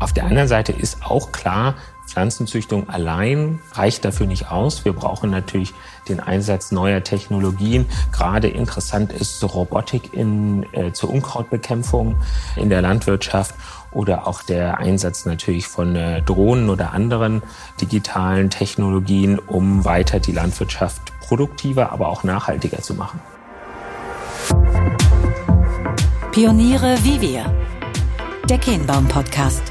Auf der anderen Seite ist auch klar, Pflanzenzüchtung allein reicht dafür nicht aus. Wir brauchen natürlich den Einsatz neuer Technologien. Gerade interessant ist Robotik in, äh, zur Unkrautbekämpfung in der Landwirtschaft oder auch der Einsatz natürlich von äh, Drohnen oder anderen digitalen Technologien, um weiter die Landwirtschaft produktiver, aber auch nachhaltiger zu machen. Pioniere wie wir. Der Kehnbaum Podcast.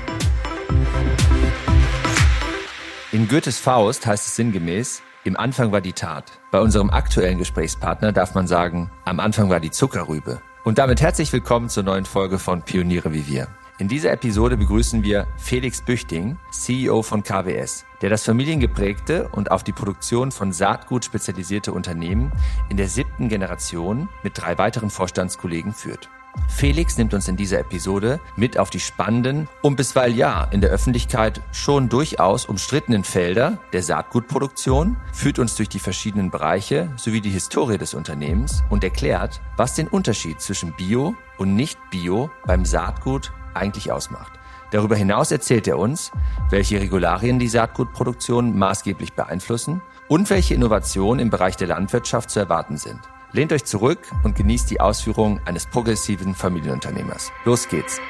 In Goethes Faust heißt es sinngemäß, im Anfang war die Tat. Bei unserem aktuellen Gesprächspartner darf man sagen, am Anfang war die Zuckerrübe. Und damit herzlich willkommen zur neuen Folge von Pioniere wie wir. In dieser Episode begrüßen wir Felix Büchting, CEO von KWS, der das familiengeprägte und auf die Produktion von Saatgut spezialisierte Unternehmen in der siebten Generation mit drei weiteren Vorstandskollegen führt. Felix nimmt uns in dieser Episode mit auf die spannenden und bisweilen ja in der Öffentlichkeit schon durchaus umstrittenen Felder der Saatgutproduktion, führt uns durch die verschiedenen Bereiche sowie die Historie des Unternehmens und erklärt, was den Unterschied zwischen Bio und Nicht-Bio beim Saatgut eigentlich ausmacht. Darüber hinaus erzählt er uns, welche Regularien die Saatgutproduktion maßgeblich beeinflussen und welche Innovationen im Bereich der Landwirtschaft zu erwarten sind. Lehnt euch zurück und genießt die Ausführungen eines progressiven Familienunternehmers. Los geht's.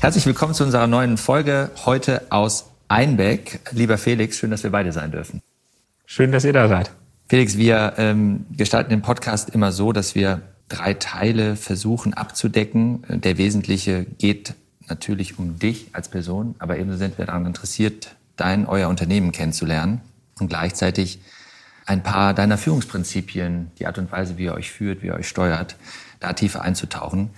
Herzlich willkommen zu unserer neuen Folge heute aus Einbeck. Lieber Felix, schön, dass wir beide sein dürfen. Schön, dass ihr da seid. Felix, wir ähm, gestalten den Podcast immer so, dass wir drei Teile versuchen abzudecken. Der wesentliche geht natürlich um dich als Person, aber ebenso sind wir daran interessiert, dein, euer Unternehmen kennenzulernen und gleichzeitig ein paar deiner Führungsprinzipien, die Art und Weise, wie ihr euch führt, wie ihr euch steuert, da tiefer einzutauchen,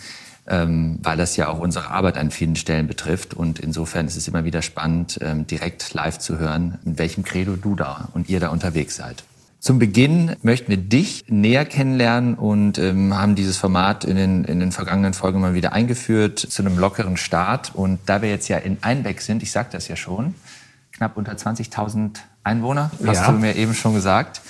ähm, weil das ja auch unsere Arbeit an vielen Stellen betrifft. Und insofern ist es immer wieder spannend, ähm, direkt live zu hören, in welchem Credo du da und ihr da unterwegs seid. Zum Beginn möchten wir dich näher kennenlernen und ähm, haben dieses Format in den, in den vergangenen Folgen mal wieder eingeführt zu einem lockeren Start. Und da wir jetzt ja in Einbeck sind, ich sage das ja schon, knapp unter 20.000 Einwohner, hast ja. du mir eben schon gesagt.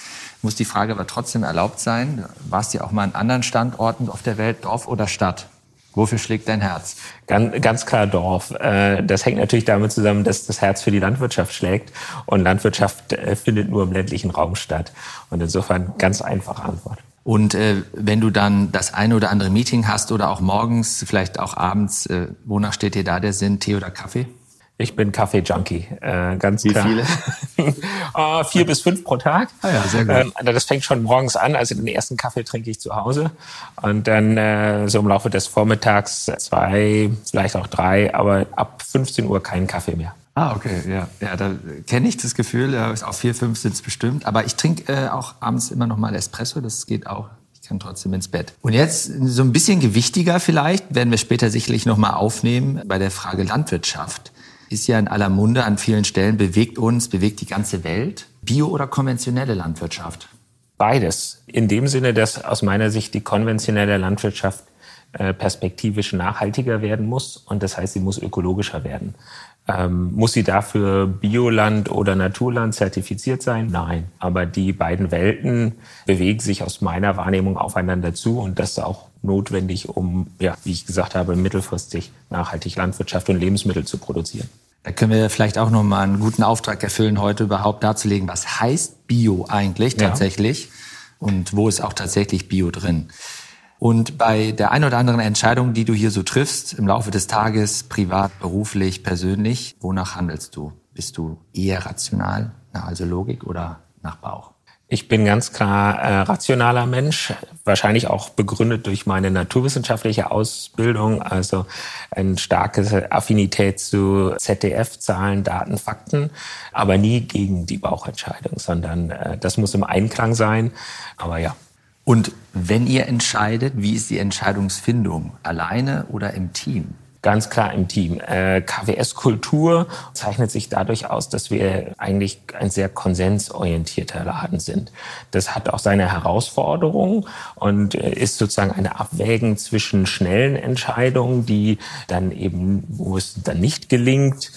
Muss die Frage aber trotzdem erlaubt sein. Warst du ja auch mal an anderen Standorten auf der Welt, Dorf oder Stadt? Wofür schlägt dein Herz? Ganz, ganz klar Dorf. Äh, das hängt natürlich damit zusammen, dass das Herz für die Landwirtschaft schlägt. Und Landwirtschaft äh, findet nur im ländlichen Raum statt. Und insofern ganz einfache Antwort. Und äh, wenn du dann das eine oder andere Meeting hast oder auch morgens, vielleicht auch abends, äh, wonach steht dir da der Sinn, Tee oder Kaffee? Ich bin Kaffee-Junkie, äh, ganz Wie klar. viele? oh, vier bis fünf pro Tag. Ah ja, sehr gut. Ähm, das fängt schon morgens an. Also den ersten Kaffee trinke ich zu Hause und dann äh, so im Laufe des Vormittags zwei, vielleicht auch drei, aber ab 15 Uhr keinen Kaffee mehr. Ah, okay, ja, ja, da kenne ich das Gefühl. Ja, auf vier, fünf sind es bestimmt. Aber ich trinke äh, auch abends immer noch mal Espresso. Das geht auch Ich kann trotzdem ins Bett. Und jetzt so ein bisschen gewichtiger vielleicht, werden wir später sicherlich noch mal aufnehmen bei der Frage Landwirtschaft ist ja in aller Munde an vielen Stellen, bewegt uns, bewegt die ganze Welt. Bio- oder konventionelle Landwirtschaft? Beides. In dem Sinne, dass aus meiner Sicht die konventionelle Landwirtschaft äh, perspektivisch nachhaltiger werden muss und das heißt, sie muss ökologischer werden. Ähm, muss sie dafür Bioland oder Naturland zertifiziert sein? Nein. Aber die beiden Welten bewegen sich aus meiner Wahrnehmung aufeinander zu und das auch notwendig, um, ja, wie ich gesagt habe, mittelfristig nachhaltig Landwirtschaft und Lebensmittel zu produzieren. Da können wir vielleicht auch noch mal einen guten Auftrag erfüllen, heute überhaupt darzulegen, was heißt Bio eigentlich tatsächlich ja. und wo ist auch tatsächlich Bio drin. Und bei der ein oder anderen Entscheidung, die du hier so triffst, im Laufe des Tages, privat, beruflich, persönlich, wonach handelst du? Bist du eher rational, also Logik oder nach Bauch? Ich bin ganz klar äh, rationaler Mensch, wahrscheinlich auch begründet durch meine naturwissenschaftliche Ausbildung, also eine starke Affinität zu ZDF, Zahlen, Daten, Fakten, aber nie gegen die Bauchentscheidung, sondern äh, das muss im Einklang sein. Aber ja, und wenn ihr entscheidet, wie ist die Entscheidungsfindung? Alleine oder im Team? Ganz klar im Team. Äh, KWS-Kultur zeichnet sich dadurch aus, dass wir eigentlich ein sehr konsensorientierter Laden sind. Das hat auch seine Herausforderungen und äh, ist sozusagen eine Abwägen zwischen schnellen Entscheidungen, die dann eben, wo es dann nicht gelingt,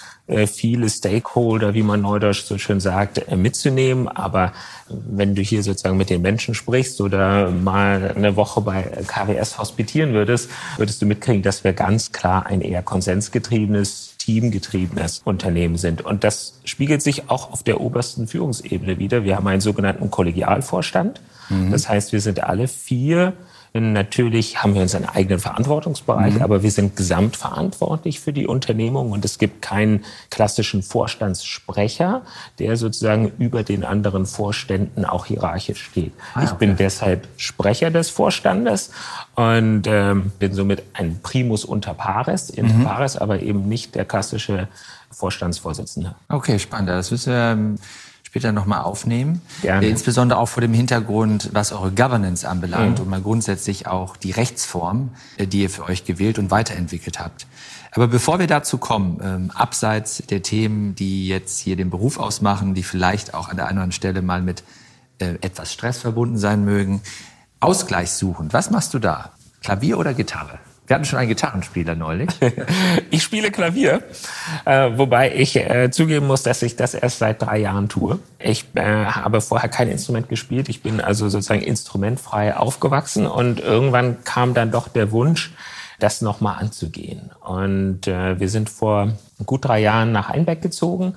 viele Stakeholder, wie man neudeutsch so schön sagt, äh, mitzunehmen. Aber wenn du hier sozusagen mit den Menschen sprichst oder mal eine Woche bei KWS hospitieren würdest, würdest du mitkriegen, dass wir ganz klar ein eher konsensgetriebenes teamgetriebenes Unternehmen sind. Und das spiegelt sich auch auf der obersten Führungsebene wieder. Wir haben einen sogenannten Kollegialvorstand. Mhm. Das heißt, wir sind alle vier Natürlich haben wir unseren eigenen Verantwortungsbereich, mhm. aber wir sind gesamtverantwortlich für die Unternehmung und es gibt keinen klassischen Vorstandssprecher, der sozusagen über den anderen Vorständen auch hierarchisch steht. Ah, ich bin deshalb Sprecher des Vorstandes und ähm, bin somit ein Primus unter pares, inter mhm. pares, aber eben nicht der klassische Vorstandsvorsitzende. Okay, spannend. Das ist ähm später nochmal aufnehmen. Gerne. Insbesondere auch vor dem Hintergrund, was eure Governance anbelangt mhm. und mal grundsätzlich auch die Rechtsform, äh, die ihr für euch gewählt und weiterentwickelt habt. Aber bevor wir dazu kommen, ähm, abseits der Themen, die jetzt hier den Beruf ausmachen, die vielleicht auch an der einen oder anderen Stelle mal mit äh, etwas Stress verbunden sein mögen, Ausgleich suchen. Was machst du da? Klavier oder Gitarre? Wir hatten schon einen Gitarrenspieler neulich. ich spiele Klavier, äh, wobei ich äh, zugeben muss, dass ich das erst seit drei Jahren tue. Ich äh, habe vorher kein Instrument gespielt. Ich bin also sozusagen instrumentfrei aufgewachsen und irgendwann kam dann doch der Wunsch, das nochmal anzugehen. Und äh, wir sind vor gut drei Jahren nach Einbeck gezogen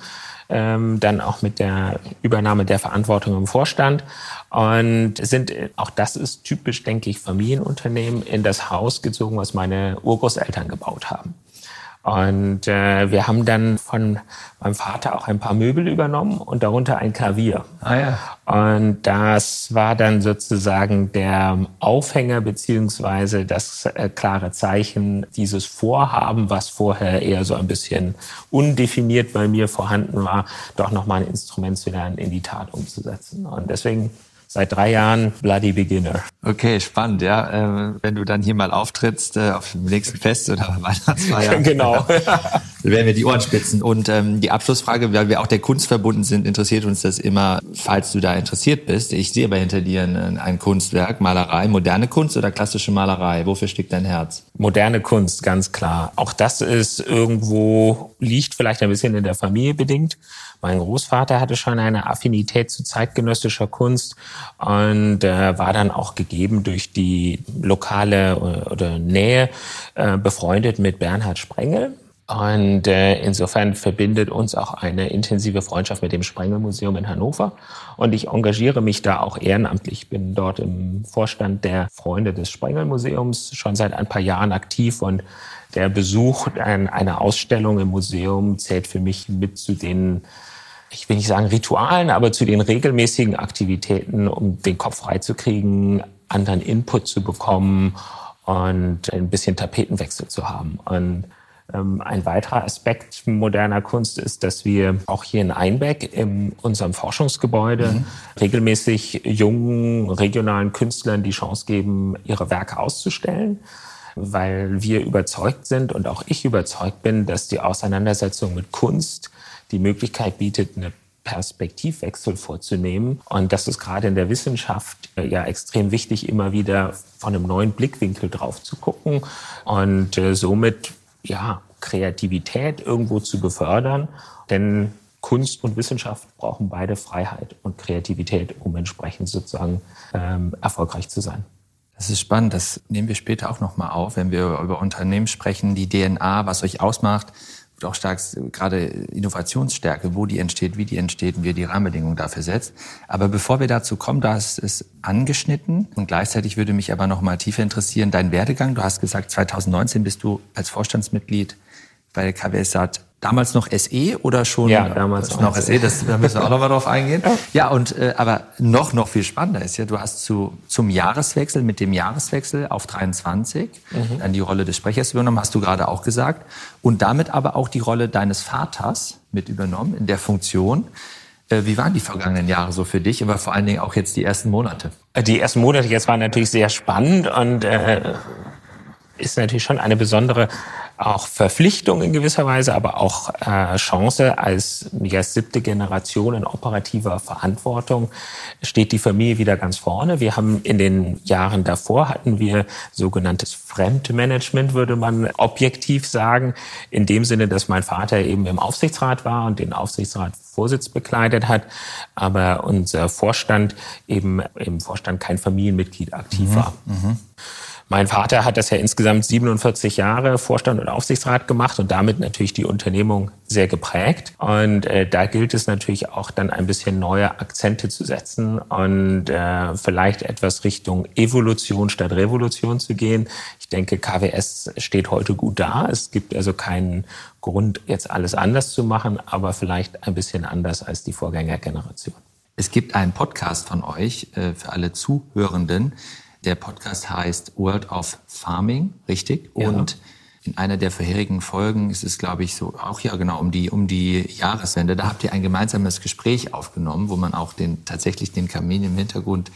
ähm, dann auch mit der Übernahme der Verantwortung im Vorstand und sind, auch das ist typisch, denke ich, Familienunternehmen in das Haus gezogen, was meine Urgroßeltern gebaut haben. Und äh, wir haben dann von meinem Vater auch ein paar Möbel übernommen und darunter ein Klavier. Ah, ja. Und das war dann sozusagen der Aufhänger beziehungsweise das äh, klare Zeichen, dieses Vorhaben, was vorher eher so ein bisschen undefiniert bei mir vorhanden war, doch nochmal ein Instrument zu lernen, in die Tat umzusetzen. Und deswegen seit drei Jahren Bloody Beginner. Okay, spannend, ja. Äh, wenn du dann hier mal auftrittst äh, auf dem nächsten Fest oder Weihnachtsfeier. genau. werden wir die Ohren spitzen. Und ähm, die Abschlussfrage, weil wir auch der Kunst verbunden sind, interessiert uns das immer, falls du da interessiert bist. Ich sehe aber hinter dir ein, ein Kunstwerk, Malerei, moderne Kunst oder klassische Malerei. Wofür steckt dein Herz? Moderne Kunst, ganz klar. Auch das ist irgendwo, liegt vielleicht ein bisschen in der Familie bedingt. Mein Großvater hatte schon eine Affinität zu zeitgenössischer Kunst und äh, war dann auch gegeben durch die lokale oder, oder Nähe äh, befreundet mit Bernhard Sprengel. Und äh, insofern verbindet uns auch eine intensive Freundschaft mit dem Sprengelmuseum in Hannover. Und ich engagiere mich da auch ehrenamtlich. Ich bin dort im Vorstand der Freunde des Sprengelmuseums schon seit ein paar Jahren aktiv und der Besuch einer Ausstellung im Museum zählt für mich mit zu den ich will nicht sagen Ritualen, aber zu den regelmäßigen Aktivitäten, um den Kopf freizukriegen, anderen Input zu bekommen und ein bisschen Tapetenwechsel zu haben. Und ähm, ein weiterer Aspekt moderner Kunst ist, dass wir auch hier in Einbeck in unserem Forschungsgebäude mhm. regelmäßig jungen regionalen Künstlern die Chance geben, ihre Werke auszustellen weil wir überzeugt sind und auch ich überzeugt bin, dass die Auseinandersetzung mit Kunst die Möglichkeit bietet, eine Perspektivwechsel vorzunehmen. Und das ist gerade in der Wissenschaft äh, ja extrem wichtig, immer wieder von einem neuen Blickwinkel drauf zu gucken und äh, somit ja Kreativität irgendwo zu befördern. Denn Kunst und Wissenschaft brauchen beide Freiheit und Kreativität, um entsprechend sozusagen ähm, erfolgreich zu sein. Das ist spannend. Das nehmen wir später auch nochmal auf, wenn wir über Unternehmen sprechen, die DNA, was euch ausmacht, auch stark gerade Innovationsstärke, wo die entsteht, wie die entsteht und wie die Rahmenbedingungen dafür setzt. Aber bevor wir dazu kommen, da ist es angeschnitten und gleichzeitig würde mich aber noch mal tiefer interessieren, dein Werdegang. Du hast gesagt, 2019 bist du als Vorstandsmitglied bei der KWSAT Damals noch SE oder schon? Ja, damals noch SE. Das, da müssen wir auch noch mal drauf eingehen. Ja, und äh, aber noch noch viel spannender ist ja, du hast zu zum Jahreswechsel mit dem Jahreswechsel auf 23 mhm. dann die Rolle des Sprechers übernommen, hast du gerade auch gesagt, und damit aber auch die Rolle deines Vaters mit übernommen in der Funktion. Äh, wie waren die vergangenen Jahre so für dich, aber vor allen Dingen auch jetzt die ersten Monate? Die ersten Monate jetzt waren natürlich sehr spannend und äh, ist natürlich schon eine besondere auch Verpflichtung in gewisser Weise, aber auch äh, Chance als, als siebte Generation in operativer Verantwortung steht die Familie wieder ganz vorne. Wir haben in den Jahren davor hatten wir sogenanntes Fremdmanagement, würde man objektiv sagen, in dem Sinne, dass mein Vater eben im Aufsichtsrat war und den Aufsichtsratsvorsitz bekleidet hat, aber unser Vorstand eben im Vorstand kein Familienmitglied aktiv mhm. war. Mhm. Mein Vater hat das ja insgesamt 47 Jahre Vorstand und Aufsichtsrat gemacht und damit natürlich die Unternehmung sehr geprägt. Und äh, da gilt es natürlich auch dann ein bisschen neue Akzente zu setzen und äh, vielleicht etwas Richtung Evolution statt Revolution zu gehen. Ich denke, KWS steht heute gut da. Es gibt also keinen Grund, jetzt alles anders zu machen, aber vielleicht ein bisschen anders als die Vorgängergeneration. Es gibt einen Podcast von euch äh, für alle Zuhörenden, der Podcast heißt World of Farming, richtig? Ja. Und in einer der vorherigen Folgen ist es, glaube ich, so auch ja genau um die um die Jahreswende. Da habt ihr ein gemeinsames Gespräch aufgenommen, wo man auch den tatsächlich den Kamin im Hintergrund,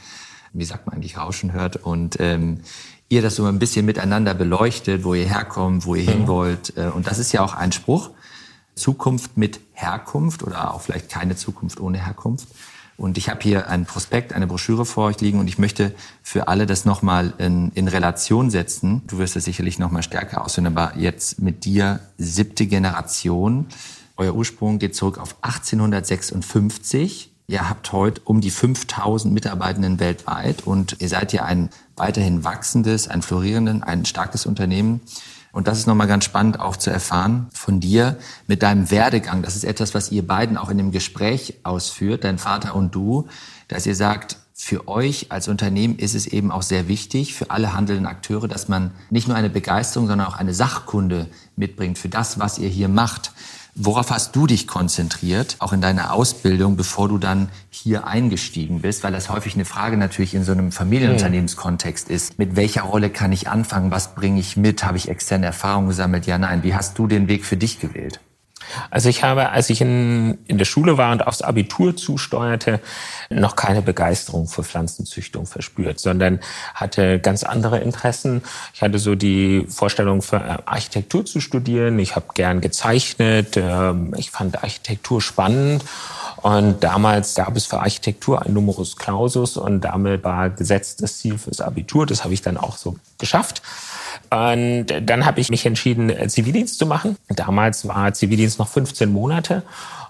wie sagt man eigentlich, rauschen hört und ähm, ihr das so ein bisschen miteinander beleuchtet, wo ihr herkommt, wo ihr mhm. hin wollt. Äh, und das ist ja auch ein Spruch: Zukunft mit Herkunft oder auch vielleicht keine Zukunft ohne Herkunft. Und ich habe hier ein Prospekt, eine Broschüre vor euch liegen und ich möchte für alle das nochmal in, in Relation setzen. Du wirst das sicherlich nochmal stärker ausführen, aber jetzt mit dir siebte Generation. Euer Ursprung geht zurück auf 1856. Ihr habt heute um die 5000 Mitarbeitenden weltweit und ihr seid ja ein weiterhin wachsendes, ein florierendes, ein starkes Unternehmen. Und das ist nochmal ganz spannend auch zu erfahren von dir mit deinem Werdegang. Das ist etwas, was ihr beiden auch in dem Gespräch ausführt, dein Vater und du, dass ihr sagt, für euch als Unternehmen ist es eben auch sehr wichtig, für alle handelnden Akteure, dass man nicht nur eine Begeisterung, sondern auch eine Sachkunde mitbringt für das, was ihr hier macht. Worauf hast du dich konzentriert, auch in deiner Ausbildung, bevor du dann hier eingestiegen bist? Weil das häufig eine Frage natürlich in so einem Familienunternehmenskontext ist. Mit welcher Rolle kann ich anfangen? Was bringe ich mit? Habe ich externe Erfahrungen gesammelt? Ja, nein. Wie hast du den Weg für dich gewählt? Also ich habe, als ich in, in der Schule war und aufs Abitur zusteuerte, noch keine Begeisterung für Pflanzenzüchtung verspürt, sondern hatte ganz andere Interessen. Ich hatte so die Vorstellung, für äh, Architektur zu studieren. Ich habe gern gezeichnet. Ähm, ich fand Architektur spannend. Und damals gab es für Architektur ein Numerus Clausus und damit war gesetzt das Ziel fürs Abitur. Das habe ich dann auch so geschafft. Und dann habe ich mich entschieden, Zivildienst zu machen. Damals war Zivildienst noch 15 Monate.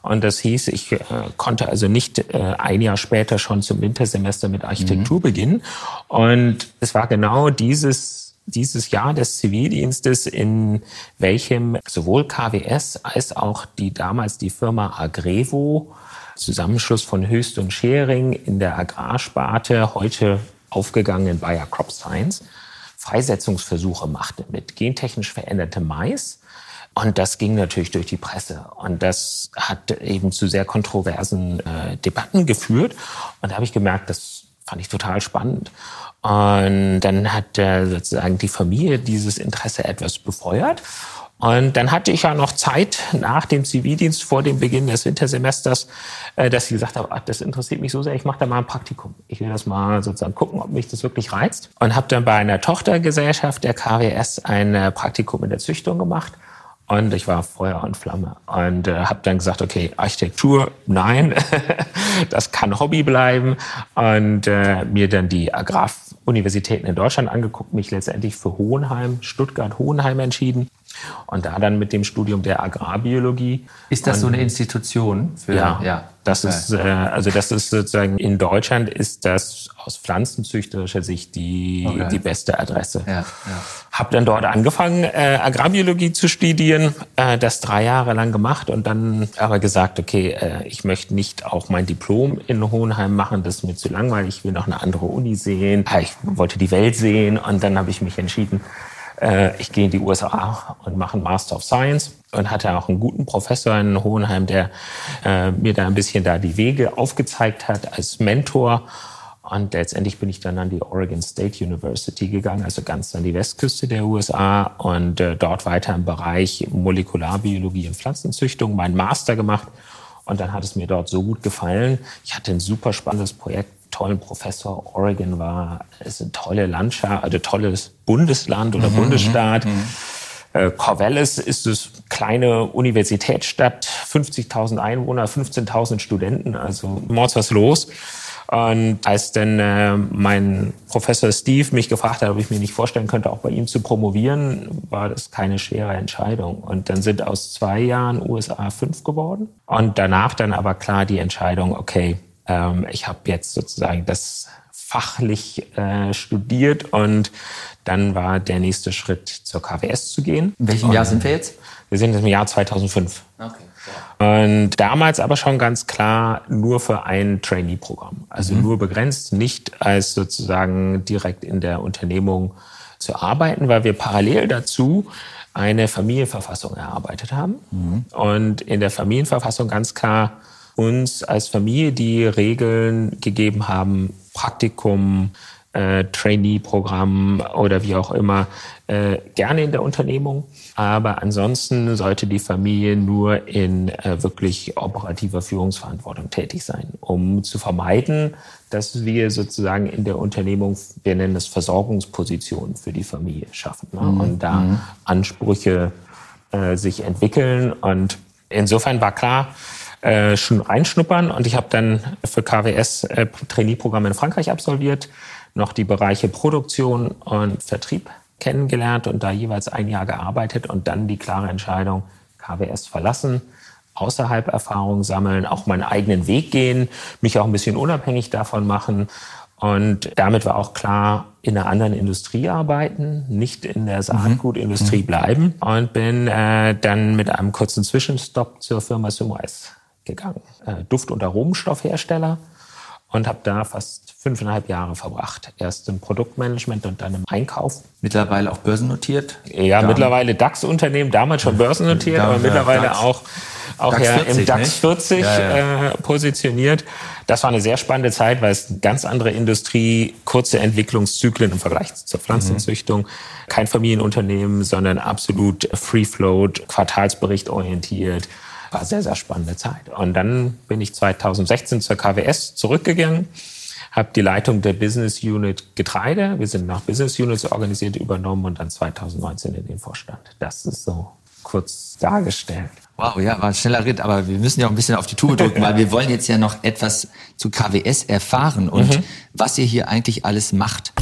Und das hieß, ich äh, konnte also nicht äh, ein Jahr später schon zum Wintersemester mit Architektur mhm. beginnen. Und es war genau dieses dieses Jahr des Zivildienstes, in welchem sowohl KWS als auch die damals die Firma Agrevo, Zusammenschluss von Höchst und Schering in der Agrarsparte, heute aufgegangen in Bayer Crop Science, Freisetzungsversuche machte mit gentechnisch verändertem Mais. Und das ging natürlich durch die Presse. Und das hat eben zu sehr kontroversen äh, Debatten geführt. Und da habe ich gemerkt, das fand ich total spannend. Und dann hat äh, sozusagen die Familie dieses Interesse etwas befeuert. Und dann hatte ich ja noch Zeit nach dem Zivildienst vor dem Beginn des Wintersemesters, äh, dass ich gesagt habe, ach, das interessiert mich so sehr, ich mache da mal ein Praktikum. Ich will das mal sozusagen gucken, ob mich das wirklich reizt. Und habe dann bei einer Tochtergesellschaft der KWS ein äh, Praktikum in der Züchtung gemacht. Und ich war Feuer und Flamme. Und äh, habe dann gesagt, okay, Architektur, nein, das kann Hobby bleiben. Und äh, mir dann die Agraruniversitäten in Deutschland angeguckt, mich letztendlich für Hohenheim, Stuttgart-Hohenheim entschieden und da dann mit dem Studium der Agrarbiologie. Ist das so eine Institution? Für, ja, ja. Das okay. ist, äh, also das ist sozusagen in Deutschland ist das aus pflanzenzüchterischer Sicht die, okay. die beste Adresse. Ja, ja. Hab dann dort angefangen, äh, Agrarbiologie zu studieren, äh, das drei Jahre lang gemacht und dann aber gesagt, okay, äh, ich möchte nicht auch mein Diplom in Hohenheim machen, das ist mir zu langweilig, ich will noch eine andere Uni sehen. Ich wollte die Welt sehen und dann habe ich mich entschieden, äh, ich gehe in die USA und mache einen Master of Science und hatte auch einen guten Professor in Hohenheim, der äh, mir da ein bisschen da die Wege aufgezeigt hat als Mentor. Und letztendlich bin ich dann an die Oregon State University gegangen, also ganz an die Westküste der USA und äh, dort weiter im Bereich Molekularbiologie und Pflanzenzüchtung meinen Master gemacht. Und dann hat es mir dort so gut gefallen. Ich hatte ein super spannendes Projekt tollen Professor. Oregon war ist eine tolle Landschaft, also tolles Bundesland oder mhm, Bundesstaat. Mhm. Äh, Corvallis ist es kleine Universitätsstadt, 50.000 Einwohner, 15.000 Studenten, also mords was los. Und als dann äh, mein Professor Steve mich gefragt hat, ob ich mir nicht vorstellen könnte, auch bei ihm zu promovieren, war das keine schwere Entscheidung. Und dann sind aus zwei Jahren USA fünf geworden. Und danach dann aber klar die Entscheidung, okay, ähm, ich habe jetzt sozusagen das fachlich äh, studiert und dann war der nächste Schritt zur KWS zu gehen. In welchem Jahr sind wir jetzt? Wir sind im Jahr 2005. Okay. Und damals aber schon ganz klar nur für ein Trainee-Programm. Also mhm. nur begrenzt, nicht als sozusagen direkt in der Unternehmung zu arbeiten, weil wir parallel dazu eine Familienverfassung erarbeitet haben. Mhm. Und in der Familienverfassung ganz klar uns als Familie die Regeln gegeben haben, Praktikum, äh, Trainee-Programm oder wie auch immer, äh, gerne in der Unternehmung. Aber ansonsten sollte die Familie nur in äh, wirklich operativer Führungsverantwortung tätig sein, um zu vermeiden, dass wir sozusagen in der Unternehmung, wir nennen es Versorgungspositionen für die Familie schaffen ne? Mhm. und da mhm. Ansprüche äh, sich entwickeln. Und insofern war klar, äh, schon reinschnuppern und ich habe dann für KWS äh, Trainee-Programm in Frankreich absolviert, noch die Bereiche Produktion und Vertrieb kennengelernt und da jeweils ein Jahr gearbeitet und dann die klare Entscheidung, KWS verlassen, außerhalb Erfahrungen sammeln, auch meinen eigenen Weg gehen, mich auch ein bisschen unabhängig davon machen. Und damit war auch klar, in einer anderen Industrie arbeiten, nicht in der Saatgutindustrie mhm. bleiben und bin äh, dann mit einem kurzen Zwischenstopp zur Firma Sumwise gegangen. Äh, Duft- und Aromenstoffhersteller und habe da fast fünfeinhalb Jahre verbracht. Erst im Produktmanagement und dann im Einkauf. Mittlerweile auch börsennotiert? Ja, Dann. mittlerweile DAX-Unternehmen, damals schon börsennotiert, aber mittlerweile DAX. auch, auch DAX ja 40, im DAX 40 ja. Äh, positioniert. Das war eine sehr spannende Zeit, weil es eine ganz andere Industrie, kurze Entwicklungszyklen im Vergleich zur Pflanzenzüchtung. Mhm. Kein Familienunternehmen, sondern absolut Free Float, Quartalsbericht orientiert war sehr, sehr spannende Zeit. Und dann bin ich 2016 zur KWS zurückgegangen, habe die Leitung der Business Unit Getreide, wir sind nach Business Units organisiert, übernommen und dann 2019 in den Vorstand. Das ist so kurz dargestellt. Wow, ja, war ein schneller Ritt, aber wir müssen ja auch ein bisschen auf die Tube drücken, weil wir wollen jetzt ja noch etwas zu KWS erfahren und mhm. was ihr hier eigentlich alles macht.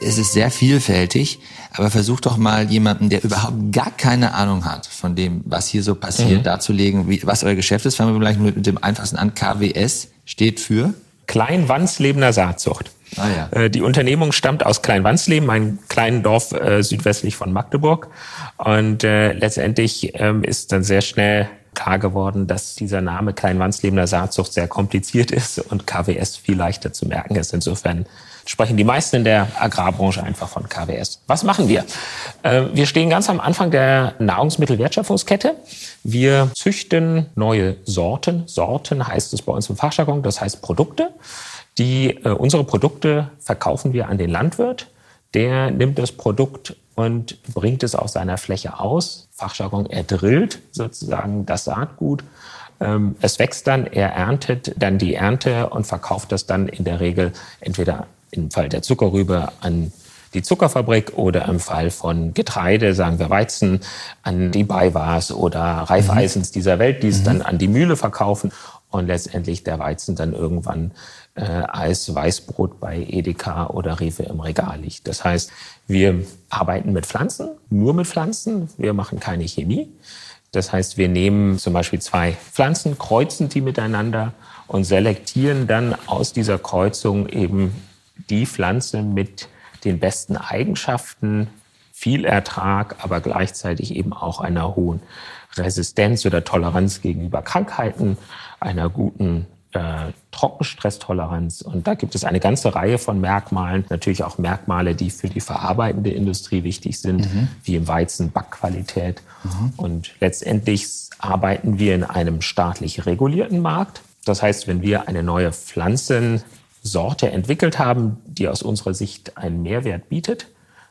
Es ist sehr vielfältig, aber versuch doch mal jemanden, der überhaupt gar keine Ahnung hat von dem, was hier so passiert, mhm. darzulegen, wie, was euer Geschäft ist. Fangen wir gleich mit, mit dem einfachsten an. KWS steht für Kleinwandslebener Saatzucht. Ah, ja. Äh, die Unternehmung stammt aus Kleinwansleben, einem kleinen Dorf äh, südwestlich von Magdeburg. Und äh, letztendlich ähm, ist dann sehr schnell klar geworden, dass dieser Name Kleinwandslebener Saatzucht sehr kompliziert ist und KWS viel leichter zu merken ist. Insofern sprechen die meisten in der Agrarbranche einfach von KWS. Was machen wir? Äh, wir stehen ganz am Anfang der Nahrungsmittelwertschöpfungskette. Wir züchten neue Sorten. Sorten heißt es bei uns im Fachjargon, das heißt Produkte. Die, äh, unsere Produkte verkaufen wir an den Landwirt. Der nimmt das Produkt und bringt es auf seiner Fläche aus. Fachjargon, er drillt sozusagen das Saatgut. Ähm, es wächst dann, er erntet dann die Ernte und verkauft das dann in der Regel entweder im Fall der Zuckerrübe an die Zuckerfabrik oder im Fall von Getreide, sagen wir Weizen, an die Beiwas oder Reifeisens dieser Welt, die es mhm. dann an die Mühle verkaufen und letztendlich der Weizen dann irgendwann äh, als Weißbrot bei Edeka oder Rewe im Regal liegt. Das heißt, wir arbeiten mit Pflanzen, nur mit Pflanzen. Wir machen keine Chemie. Das heißt, wir nehmen zum Beispiel zwei Pflanzen, kreuzen die miteinander und selektieren dann aus dieser Kreuzung eben die Pflanze mit den besten Eigenschaften, viel Ertrag, aber gleichzeitig eben auch einer hohen Resistenz oder Toleranz gegenüber Krankheiten, einer guten äh, Trockenstresstoleranz. Und da gibt es eine ganze Reihe von Merkmalen, natürlich auch Merkmale, die für die verarbeitende Industrie wichtig sind, mhm. wie im Weizen Backqualität. Mhm. Und letztendlich arbeiten wir in einem staatlich regulierten Markt. Das heißt, wenn wir eine neue Pflanzen Sorte entwickelt haben, die aus unserer Sicht einen Mehrwert bietet,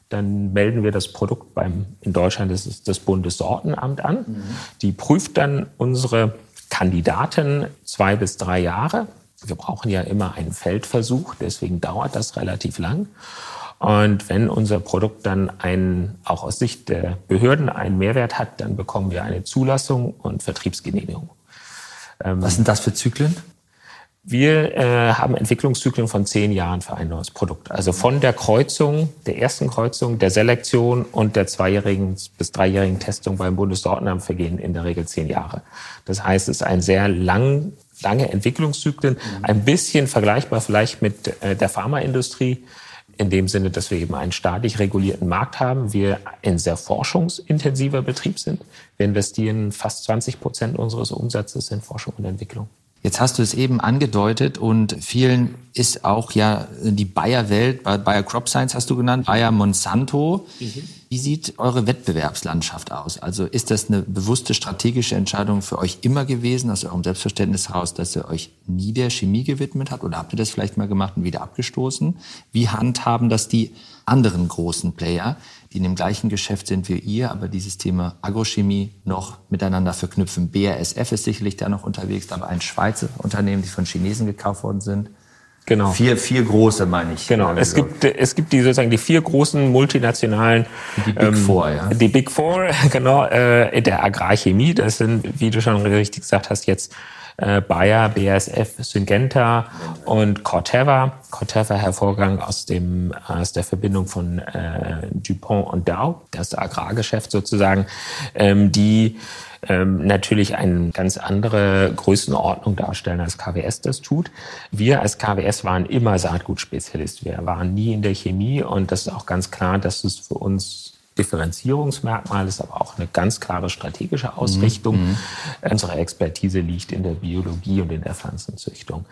dann melden wir das Produkt beim, in Deutschland das ist das Bundessortenamt an. Mhm. Die prüft dann unsere Kandidaten zwei bis drei Jahre. Wir brauchen ja immer einen Feldversuch, deswegen dauert das relativ lang. Und wenn unser Produkt dann einen, auch aus Sicht der Behörden einen Mehrwert hat, dann bekommen wir eine Zulassung und Vertriebsgenehmigung. Ähm, Was sind das für Zyklen? Wir äh, haben Entwicklungszyklen von zehn Jahren für ein neues Produkt. Also von der Kreuzung, der ersten Kreuzung, der Selektion und der zweijährigen bis dreijährigen Testung beim Bundessortenamt vergehen in der Regel zehn Jahre. Das heißt, es ist ein sehr lang, lange Entwicklungszyklen, mhm. ein bisschen vergleichbar vielleicht mit äh, der Pharmaindustrie in dem Sinne, dass wir eben einen staatlich regulierten Markt haben, wir ein sehr forschungsintensiver Betrieb sind. Wir investieren fast 20 Prozent unseres Umsatzes in Forschung und Entwicklung. Jetzt hast du es eben angedeutet und vielen ist auch ja die Bayer-Welt, Bayer Crop Science hast du genannt, Bayer Monsanto. Mhm. Wie sieht eure Wettbewerbslandschaft aus? Also ist das eine bewusste strategische Entscheidung für euch immer gewesen, aus eurem Selbstverständnis heraus, dass ihr euch nie der Chemie gewidmet habt? Oder habt ihr das vielleicht mal gemacht und wieder abgestoßen? Wie handhaben das die anderen großen Player? Die in dem gleichen Geschäft sind wie ihr, aber dieses Thema Agrochemie noch miteinander verknüpfen. BASF ist sicherlich da noch unterwegs, aber ein Schweizer Unternehmen, die von Chinesen gekauft worden sind. Genau. Vier, vier große, meine ich. Genau. Es also. gibt, es gibt die sozusagen die vier großen multinationalen. Die Big ähm, Four, ja. Die Big Four, genau, äh, der Agrarchemie. Das sind, wie du schon richtig gesagt hast, jetzt äh, Bayer, BASF, Syngenta und Corteva. Corteva hervorgegangen aus dem aus der Verbindung von äh, Dupont und Dow, das Agrargeschäft sozusagen, ähm, die ähm, natürlich eine ganz andere Größenordnung darstellen, als KWS das tut. Wir als KWS waren immer Saatgutspezialist. Wir waren nie in der Chemie und das ist auch ganz klar, dass es für uns Differenzierungsmerkmal ist aber auch eine ganz klare strategische Ausrichtung. Mhm. Unsere Expertise liegt in der Biologie und in der Pflanzenzüchtung.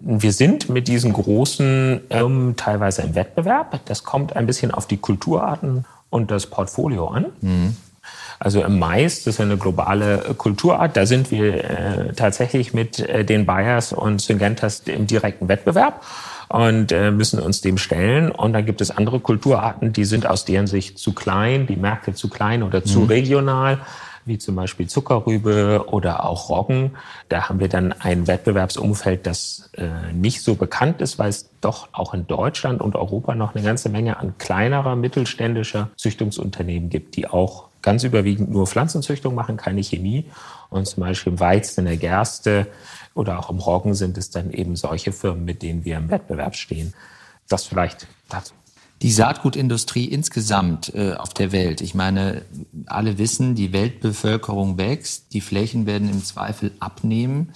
Wir sind mit diesen großen Firmen teilweise im Wettbewerb. Das kommt ein bisschen auf die Kulturarten und das Portfolio an. Mhm. Also im Mais, das ist eine globale Kulturart, da sind wir äh, tatsächlich mit äh, den Bayers und Syngentas im direkten Wettbewerb und äh, müssen uns dem stellen. Und dann gibt es andere Kulturarten, die sind aus deren Sicht zu klein, die Märkte zu klein oder zu mhm. regional wie zum Beispiel Zuckerrübe oder auch Roggen. Da haben wir dann ein Wettbewerbsumfeld, das äh, nicht so bekannt ist, weil es doch auch in Deutschland und Europa noch eine ganze Menge an kleinerer mittelständischer Züchtungsunternehmen gibt, die auch ganz überwiegend nur Pflanzenzüchtung machen, keine Chemie. Und zum Beispiel im Weizen, in der Gerste oder auch im Roggen sind es dann eben solche Firmen, mit denen wir im Wettbewerb stehen. Das vielleicht dazu. Die Saatgutindustrie insgesamt äh, auf der Welt. Ich meine, alle wissen, die Weltbevölkerung wächst, die Flächen werden im Zweifel abnehmen.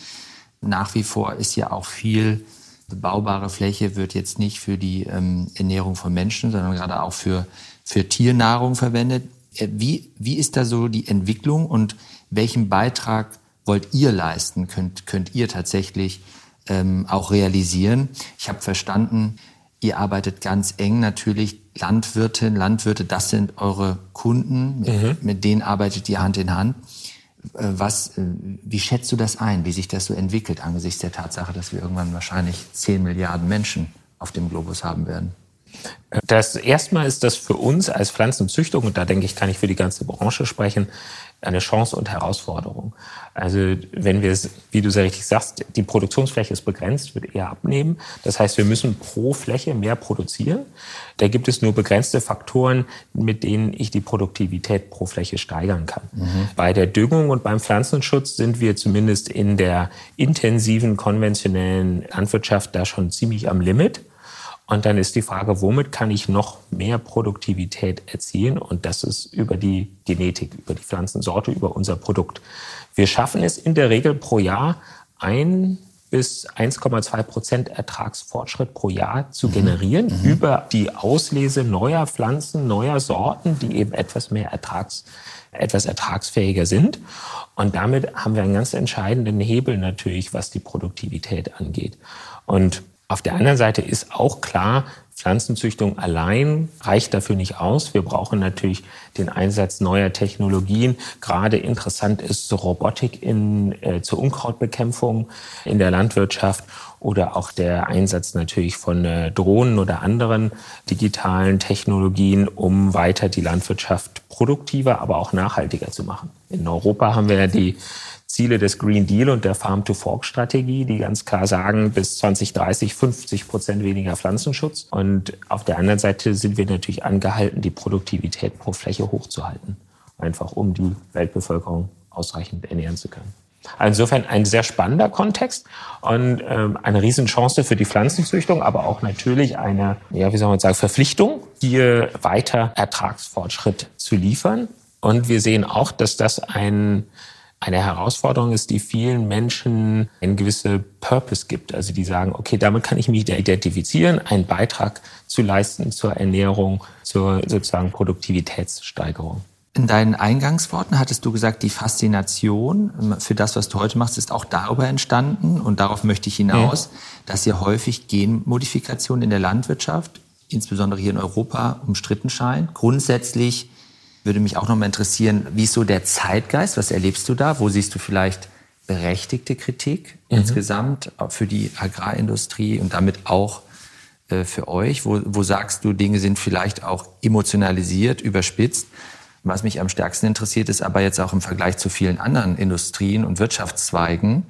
Nach wie vor ist ja auch viel bebaubare Fläche wird jetzt nicht für die ähm, Ernährung von Menschen, sondern gerade auch für, für Tiernahrung verwendet. Äh, wie, wie ist da so die Entwicklung und welchen Beitrag wollt ihr leisten, könnt, könnt ihr tatsächlich ähm, auch realisieren? Ich habe verstanden, ihr arbeitet ganz eng natürlich, Landwirte, Landwirte, das sind eure Kunden, mhm. mit denen arbeitet ihr Hand in Hand. Äh, was, äh, wie schätzt du das ein, wie sich das so entwickelt angesichts der Tatsache, dass wir irgendwann wahrscheinlich 10 Milliarden Menschen auf dem Globus haben werden? Das erstmal ist das für uns als Pflanzenzüchtung, und da denke ich, kann ich für die ganze Branche sprechen, eine Chance und Herausforderung. Also wenn wir es, wie du sehr richtig sagst, die Produktionsfläche ist begrenzt, wird eher abnehmen. Das heißt, wir müssen pro Fläche mehr produzieren. Da gibt es nur begrenzte Faktoren, mit denen ich die Produktivität pro Fläche steigern kann. Mhm. Bei der Düngung und beim Pflanzenschutz sind wir zumindest in der intensiven konventionellen Landwirtschaft da schon ziemlich am Limit. Und dann ist die Frage, womit kann ich noch mehr Produktivität erzielen? Und das ist über die Genetik, über die Pflanzensorte, über unser Produkt. Wir schaffen es in der Regel pro Jahr ein bis 1,2 Prozent Ertragsfortschritt pro Jahr zu mhm. generieren mhm. über die Auslese neuer Pflanzen, neuer Sorten, die eben etwas mehr Ertrags, etwas ertragsfähiger sind. Und damit haben wir einen ganz entscheidenden Hebel natürlich, was die Produktivität angeht. Und auf der anderen Seite ist auch klar, Pflanzenzüchtung allein reicht dafür nicht aus. Wir brauchen natürlich den Einsatz neuer Technologien. Gerade interessant ist Robotik in, äh, zur Unkrautbekämpfung in der Landwirtschaft oder auch der Einsatz natürlich von äh, Drohnen oder anderen digitalen Technologien, um weiter die Landwirtschaft produktiver, aber auch nachhaltiger zu machen. In Europa haben wir ja die Ziele des Green Deal und der Farm-to-Fork-Strategie, die ganz klar sagen, bis 2030 50 Prozent weniger Pflanzenschutz. Und auf der anderen Seite sind wir natürlich angehalten, die Produktivität pro Fläche hochzuhalten, einfach um die Weltbevölkerung ausreichend ernähren zu können. Insofern ein sehr spannender Kontext und ähm, eine Riesenchance für die Pflanzenzüchtung, aber auch natürlich eine, ja, wie soll man sagen, Verpflichtung, hier weiter Ertragsfortschritt zu liefern. Und wir sehen auch, dass das ein eine Herausforderung ist, die vielen Menschen einen gewisse Purpose gibt. Also die sagen, okay, damit kann ich mich identifizieren, einen Beitrag zu leisten zur Ernährung, zur sozusagen Produktivitätssteigerung. In deinen Eingangsworten hattest du gesagt, die Faszination ähm, für das, was du heute machst, ist auch darüber entstanden. Und darauf möchte ich hinaus, mhm. dass ihr häufig Genmodifikationen in der Landwirtschaft, insbesondere hier in Europa, umstritten scheint. Grundsätzlich würde mich auch noch mal interessieren, wie ist so der Zeitgeist? Was erlebst du da? Wo siehst du vielleicht berechtigte Kritik mhm. insgesamt für die Agrarindustrie und damit auch äh, für euch? Wo, wo sagst du, Dinge sind vielleicht auch emotionalisiert, überspitzt? Was mich am stärksten interessiert, ist aber jetzt auch im Vergleich zu vielen anderen Industrien und Wirtschaftszweigen,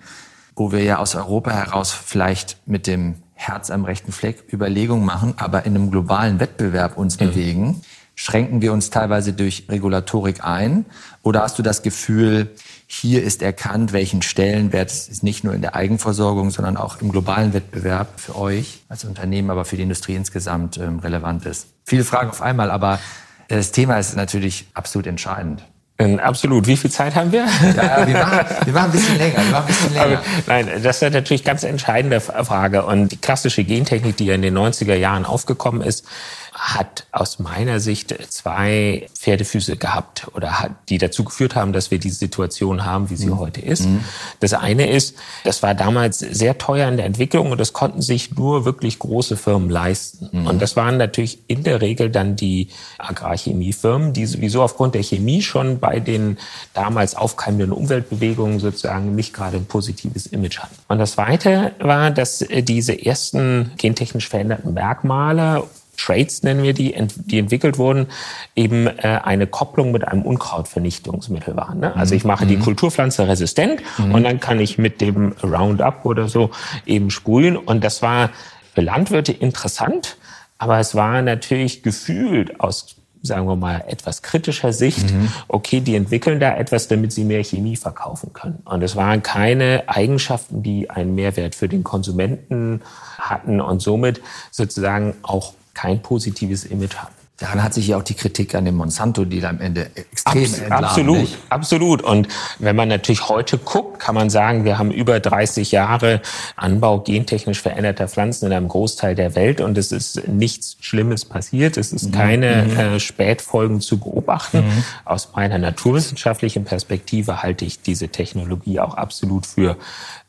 wo wir ja aus Europa heraus vielleicht mit dem Herz am rechten Fleck Überlegungen machen, aber in einem globalen Wettbewerb uns mhm. bewegen Schränken wir uns teilweise durch Regulatorik ein? Oder hast du das Gefühl, hier ist erkannt, welchen Stellenwert es nicht nur in der Eigenversorgung, sondern auch im globalen Wettbewerb für euch als Unternehmen, aber für die Industrie insgesamt ähm, relevant ist? Viele Fragen auf einmal, aber das Thema ist natürlich absolut entscheidend. Ähm, absolut. Wie viel Zeit haben wir? Ja, ja wir, machen, wir machen ein bisschen länger. Wir machen ein bisschen länger. Aber, nein, das ist natürlich ganz entscheidende Frage. Und die klassische Gentechnik, die ja in den 90er Jahren aufgekommen ist, hat aus meiner Sicht zwei Pferdefüße gehabt oder hat, die dazu geführt haben, dass wir diese Situation haben, wie sie mhm. heute ist. Mhm. Das eine ist, das war damals sehr teuer in der Entwicklung und das konnten sich nur wirklich große Firmen leisten. Mhm. Und das waren natürlich in der Regel dann die Agrarchemiefirmen, die sowieso aufgrund der Chemie schon bei den damals aufkeimenden Umweltbewegungen sozusagen nicht gerade ein positives Image hatten. Und das Zweite war, dass diese ersten gentechnisch veränderten Merkmale Traits nennen wir die, die entwickelt wurden, eben äh, eine Kopplung mit einem Unkrautvernichtungsmittel waren. Ne? Also ich mache die mhm. Kulturpflanze resistent mhm. und dann kann ich mit dem Roundup oder so eben sprühen. Und das war für Landwirte interessant, aber es war natürlich gefühlt aus sagen wir mal, etwas kritischer Sicht, mhm. okay, die entwickeln da etwas, damit sie mehr Chemie verkaufen können. Und es waren keine Eigenschaften, die einen Mehrwert für den Konsumenten hatten und somit sozusagen auch kein positives Image haben. Daran hat sich ja auch die Kritik an dem Monsanto, die am Ende extrem Abs entladen, Absolut, nicht? absolut. Und wenn man natürlich heute guckt, kann man sagen, wir haben über 30 Jahre Anbau gentechnisch veränderter Pflanzen in einem Großteil der Welt und es ist nichts Schlimmes passiert. Es ist mhm. keine mhm. äh, Spätfolgen zu beobachten. Mhm. Aus meiner naturwissenschaftlichen Perspektive halte ich diese Technologie auch absolut für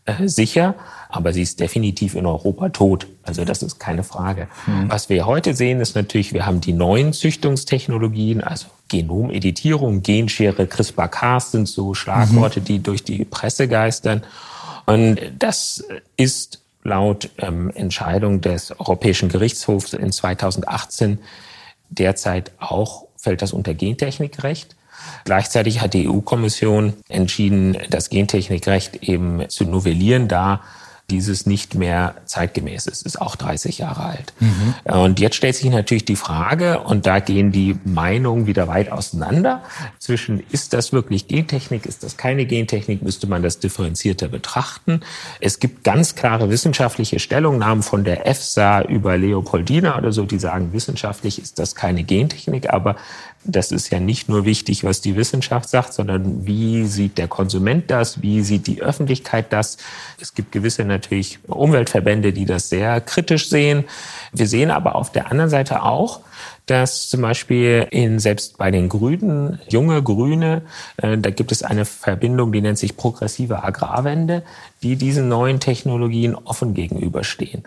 äh, sicher, aber sie ist definitiv in Europa tot. Also das ist keine Frage. Mhm. Was wir heute sehen, ist natürlich, wir haben die neuen Züchtungstechnologien, also Genomeditierung, Genschere, CRISPR-Cas sind so Schlagworte, mhm. die durch die Presse geistern. Und das ist laut ähm, Entscheidung des Europäischen Gerichtshofs in 2018 derzeit auch, fällt das unter Gentechnikrecht. Gleichzeitig hat die EU-Kommission entschieden, das Gentechnikrecht eben zu novellieren, da dieses nicht mehr zeitgemäß ist, ist auch 30 Jahre alt. Mhm. Und jetzt stellt sich natürlich die Frage, und da gehen die Meinungen wieder weit auseinander, zwischen ist das wirklich Gentechnik, ist das keine Gentechnik, müsste man das differenzierter betrachten. Es gibt ganz klare wissenschaftliche Stellungnahmen von der EFSA über Leopoldina oder so, die sagen, wissenschaftlich ist das keine Gentechnik, aber das ist ja nicht nur wichtig, was die Wissenschaft sagt, sondern wie sieht der Konsument das, wie sieht die Öffentlichkeit das. Es gibt gewisse natürlich Umweltverbände, die das sehr kritisch sehen. Wir sehen aber auf der anderen Seite auch, dass zum Beispiel in, selbst bei den Grünen, junge Grüne, äh, da gibt es eine Verbindung, die nennt sich progressive Agrarwende, die diesen neuen Technologien offen gegenüberstehen.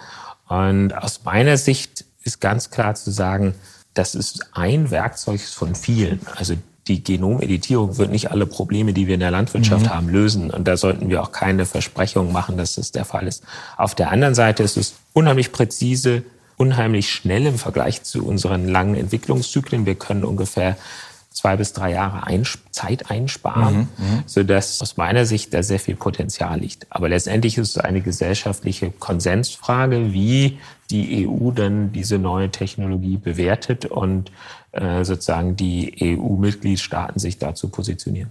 Und aus meiner Sicht ist ganz klar zu sagen, das ist ein Werkzeug von vielen. Also die Genomeditierung wird nicht alle Probleme, die wir in der Landwirtschaft mhm. haben, lösen. Und da sollten wir auch keine Versprechungen machen, dass das der Fall ist. Auf der anderen Seite ist es unheimlich präzise, unheimlich schnell im Vergleich zu unseren langen Entwicklungszyklen. Wir können ungefähr zwei bis drei Jahre Zeit einsparen, mhm, mhm, sodass aus meiner Sicht da sehr viel Potenzial liegt. Aber letztendlich ist es eine gesellschaftliche Konsensfrage, wie die EU dann diese neue Technologie bewertet und äh, sozusagen die EU-Mitgliedstaaten sich dazu positionieren.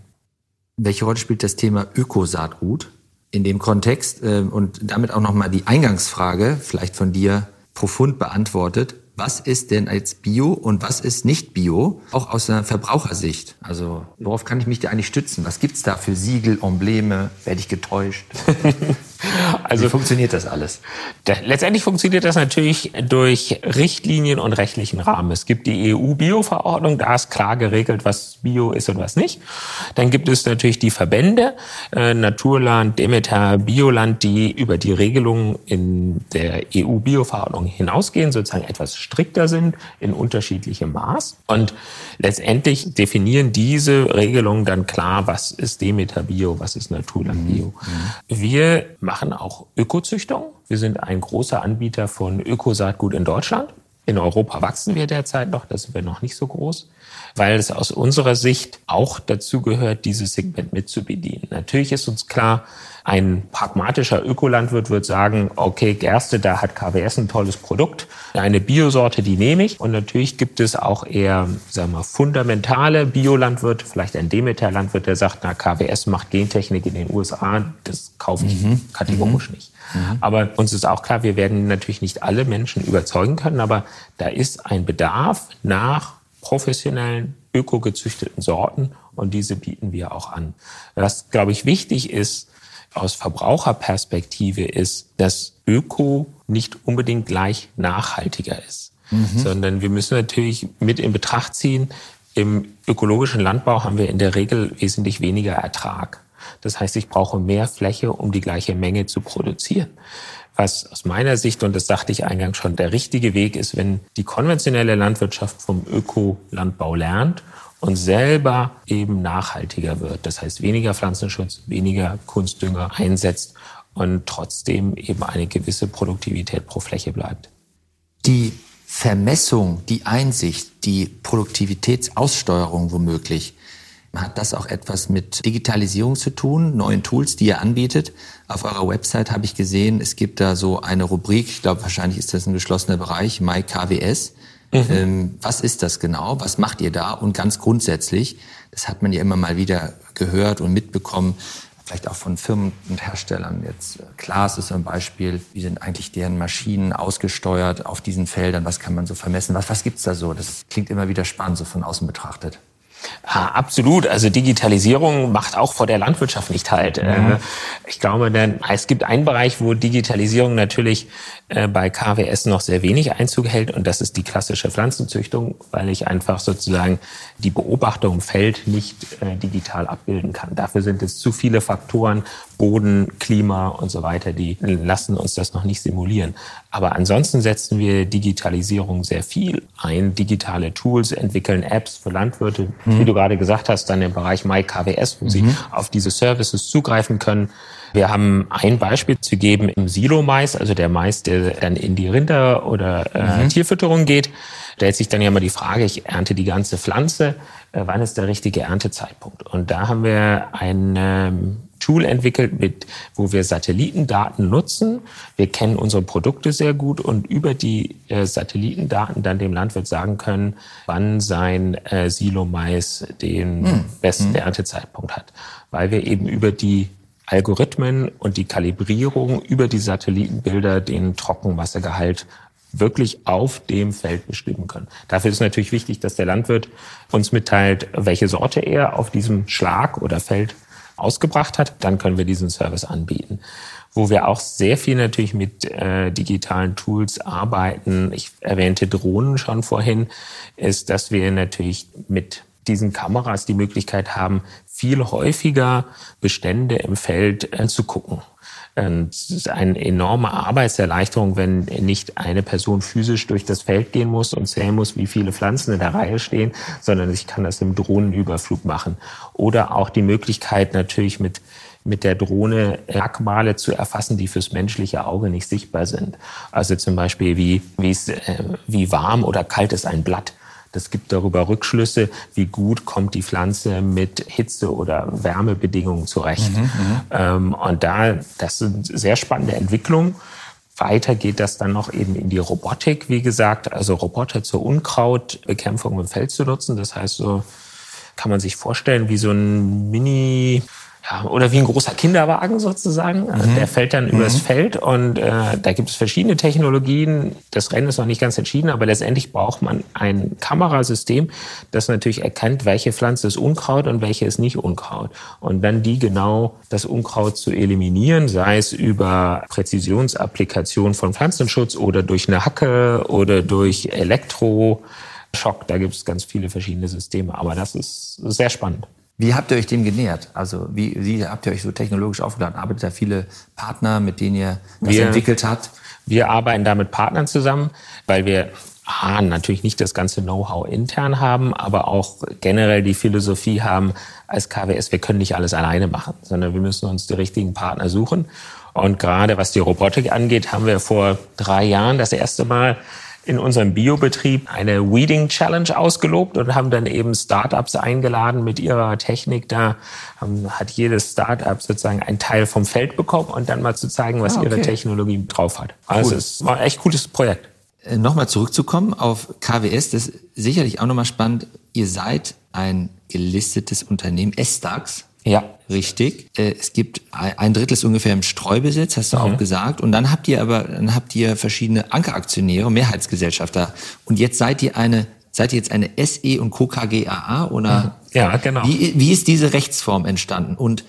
Welche Rolle spielt das Thema Ökosaatgut in dem Kontext äh, und damit auch nochmal die Eingangsfrage, vielleicht von dir profund beantwortet was ist denn als Bio und was ist nicht Bio, auch aus einer Verbrauchersicht. Also worauf kann ich mich da eigentlich stützen? Was gibt's da für Siegel, Embleme? Werde ich getäuscht? also Wie funktioniert das alles? letztendlich funktioniert das natürlich durch Richtlinien und rechtlichen Rahmen. Es gibt die EU-Bio-Verordnung, da ist klar geregelt, was Bio ist und was nicht. Dann gibt es natürlich die Verbände, äh, Naturland, Demeter, Bioland, die über die Regelungen in der EU-Bio-Verordnung hinausgehen, sozusagen etwas strikter sind in unterschiedlichem Maß. Und letztendlich definieren diese Regelungen dann klar, was ist Demeter Bio, was ist Naturland Bio. Mhm. Wir machen auch Ökozüchtung. Wir sind ein großer Anbieter von Ökosaatgut in Deutschland. In Europa wachsen wir derzeit noch, da sind wir noch nicht so groß, weil es aus unserer Sicht auch dazu gehört, dieses Segment mitzubedienen. Natürlich ist uns klar, ein pragmatischer Ökolandwirt wird sagen, okay, Gerste, da hat KWS ein tolles Produkt, eine Biosorte, die nehme ich. Und natürlich gibt es auch eher, sagen wir, fundamentale Biolandwirte, vielleicht ein Demeter-Landwirt, der sagt, na, KWS macht Gentechnik in den USA, das kaufe ich mhm. kategorisch mhm. nicht. Mhm. Aber uns ist auch klar, wir werden natürlich nicht alle Menschen überzeugen können, aber da ist ein Bedarf nach professionellen, ökogezüchteten Sorten und diese bieten wir auch an. Was, glaube ich, wichtig ist, aus Verbraucherperspektive ist, dass Öko nicht unbedingt gleich nachhaltiger ist, mhm. sondern wir müssen natürlich mit in Betracht ziehen, im ökologischen Landbau haben wir in der Regel wesentlich weniger Ertrag. Das heißt, ich brauche mehr Fläche, um die gleiche Menge zu produzieren. Was aus meiner Sicht, und das sagte ich eingangs schon, der richtige Weg ist, wenn die konventionelle Landwirtschaft vom Ökolandbau lernt und selber eben nachhaltiger wird. Das heißt, weniger Pflanzenschutz, weniger Kunstdünger einsetzt und trotzdem eben eine gewisse Produktivität pro Fläche bleibt. Die Vermessung, die Einsicht, die Produktivitätsaussteuerung womöglich, hat das auch etwas mit Digitalisierung zu tun, neuen Tools, die ihr anbietet? Auf eurer Website habe ich gesehen, es gibt da so eine Rubrik, ich glaube wahrscheinlich ist das ein geschlossener Bereich, MyKWS. Mhm. Ähm, was ist das genau? Was macht ihr da? Und ganz grundsätzlich, das hat man ja immer mal wieder gehört und mitbekommen, vielleicht auch von Firmen und Herstellern. Jetzt Klaas ist so ein Beispiel. Wie sind eigentlich deren Maschinen ausgesteuert auf diesen Feldern? Was kann man so vermessen? Was, was gibt's da so? Das klingt immer wieder spannend, so von außen betrachtet. Ah, absolut. Also Digitalisierung macht auch vor der Landwirtschaft nicht halt. Mhm. Ich glaube, denn es gibt einen Bereich, wo Digitalisierung natürlich äh, bei KWS noch sehr wenig Einzug hält und das ist die klassische Pflanzenzüchtung, weil ich einfach sozusagen die Beobachtung im Feld nicht äh, digital abbilden kann. Dafür sind es zu viele Faktoren, Boden, Klima und so weiter, die lassen uns das noch nicht simulieren. Aber ansonsten setzen wir Digitalisierung sehr viel ein. Digitale Tools entwickeln Apps für Landwirte, mhm. wie du gerade gesagt hast, dann im Bereich MyKWS, wo mhm. sie auf diese Services zugreifen können. Wir haben ein Beispiel zu geben im Silo-Mais, also der Mais, der dann in die Rinder- oder äh, mhm. Tierfütterung geht. Stellt sich dann ja mal die Frage, ich ernte die ganze Pflanze, äh, wann ist der richtige Erntezeitpunkt? Und da haben wir ein ähm, Tool entwickelt, mit, wo wir Satellitendaten nutzen. Wir kennen unsere Produkte sehr gut und über die äh, Satellitendaten dann dem Landwirt sagen können, wann sein äh, Silo-Mais den hm. besten hm. Erntezeitpunkt hat. Weil wir eben über die Algorithmen und die Kalibrierung über die Satellitenbilder den Trockenmassegehalt wirklich auf dem Feld bestimmen können. Dafür ist natürlich wichtig, dass der Landwirt uns mitteilt, welche Sorte er auf diesem Schlag oder Feld ausgebracht hat. Dann können wir diesen Service anbieten. Wo wir auch sehr viel natürlich mit äh, digitalen Tools arbeiten, ich erwähnte Drohnen schon vorhin, ist, dass wir natürlich mit diesen Kameras die Möglichkeit haben, viel häufiger Bestände im Feld äh, zu gucken. Und es ist eine enorme Arbeitserleichterung, wenn nicht eine Person physisch durch das Feld gehen muss und zählen muss, wie viele Pflanzen in der Reihe stehen, sondern ich kann das im Drohnenüberflug machen. Oder auch die Möglichkeit natürlich mit mit der Drohne Merkmale zu erfassen, die fürs menschliche Auge nicht sichtbar sind. Also zum Beispiel, wie, wie, ist, äh, wie warm oder kalt ist ein Blatt. Das gibt darüber Rückschlüsse, wie gut kommt die Pflanze mit Hitze- oder Wärmebedingungen zurecht. Mhm, mhm, ähm, und da, das sind sehr spannende Entwicklungen. Weiter geht das dann noch eben in die Robotik, wie gesagt, also Roboter zur Unkrautbekämpfung im Feld zu nutzen. Das heißt, so kann man sich vorstellen, wie so ein Mini ja, oder wie ein großer Kinderwagen sozusagen. Mhm. Der fällt dann übers mhm. Feld und äh, da gibt es verschiedene Technologien. Das Rennen ist noch nicht ganz entschieden, aber letztendlich braucht man ein Kamerasystem, das natürlich erkennt, welche Pflanze ist Unkraut und welche ist nicht Unkraut. Und dann die genau das Unkraut zu eliminieren, sei es über Präzisionsapplikation von Pflanzenschutz oder durch eine Hacke oder durch Elektroschock. Da gibt es ganz viele verschiedene Systeme. Aber das ist sehr spannend. Wie habt ihr euch dem genähert? Also wie, wie habt ihr euch so technologisch aufgeladen? Arbeitet da viele Partner, mit denen ihr das wir, entwickelt habt? Wir arbeiten da mit Partnern zusammen, weil wir A, natürlich nicht das ganze Know-how intern haben, aber auch generell die Philosophie haben als KWS, wir können nicht alles alleine machen, sondern wir müssen uns die richtigen Partner suchen. Und gerade was die Robotik angeht, haben wir vor drei Jahren das erste Mal in unserem Biobetrieb eine Weeding Challenge ausgelobt und haben dann eben Startups eingeladen mit ihrer Technik. Da hat jedes Startup sozusagen einen Teil vom Feld bekommen und dann mal zu zeigen, was ah, okay. ihre Technologie drauf hat. Also cool. es war ein echt cooles Projekt. Äh, nochmal zurückzukommen auf KWS, das ist sicherlich auch nochmal spannend. Ihr seid ein gelistetes Unternehmen, S-Dax. Ja. Richtig. Äh, es gibt ein Drittel ist ungefähr im Streubesitz, hast du mhm. auch gesagt. Und dann habt ihr aber, dann habt ihr verschiedene Ankeraktionäre, Mehrheitsgesellschafter. Und jetzt seid ihr eine, seid ihr jetzt eine SE und Co. KGAA oder? Mhm. Ja, genau. Wie, wie ist diese Rechtsform entstanden? Und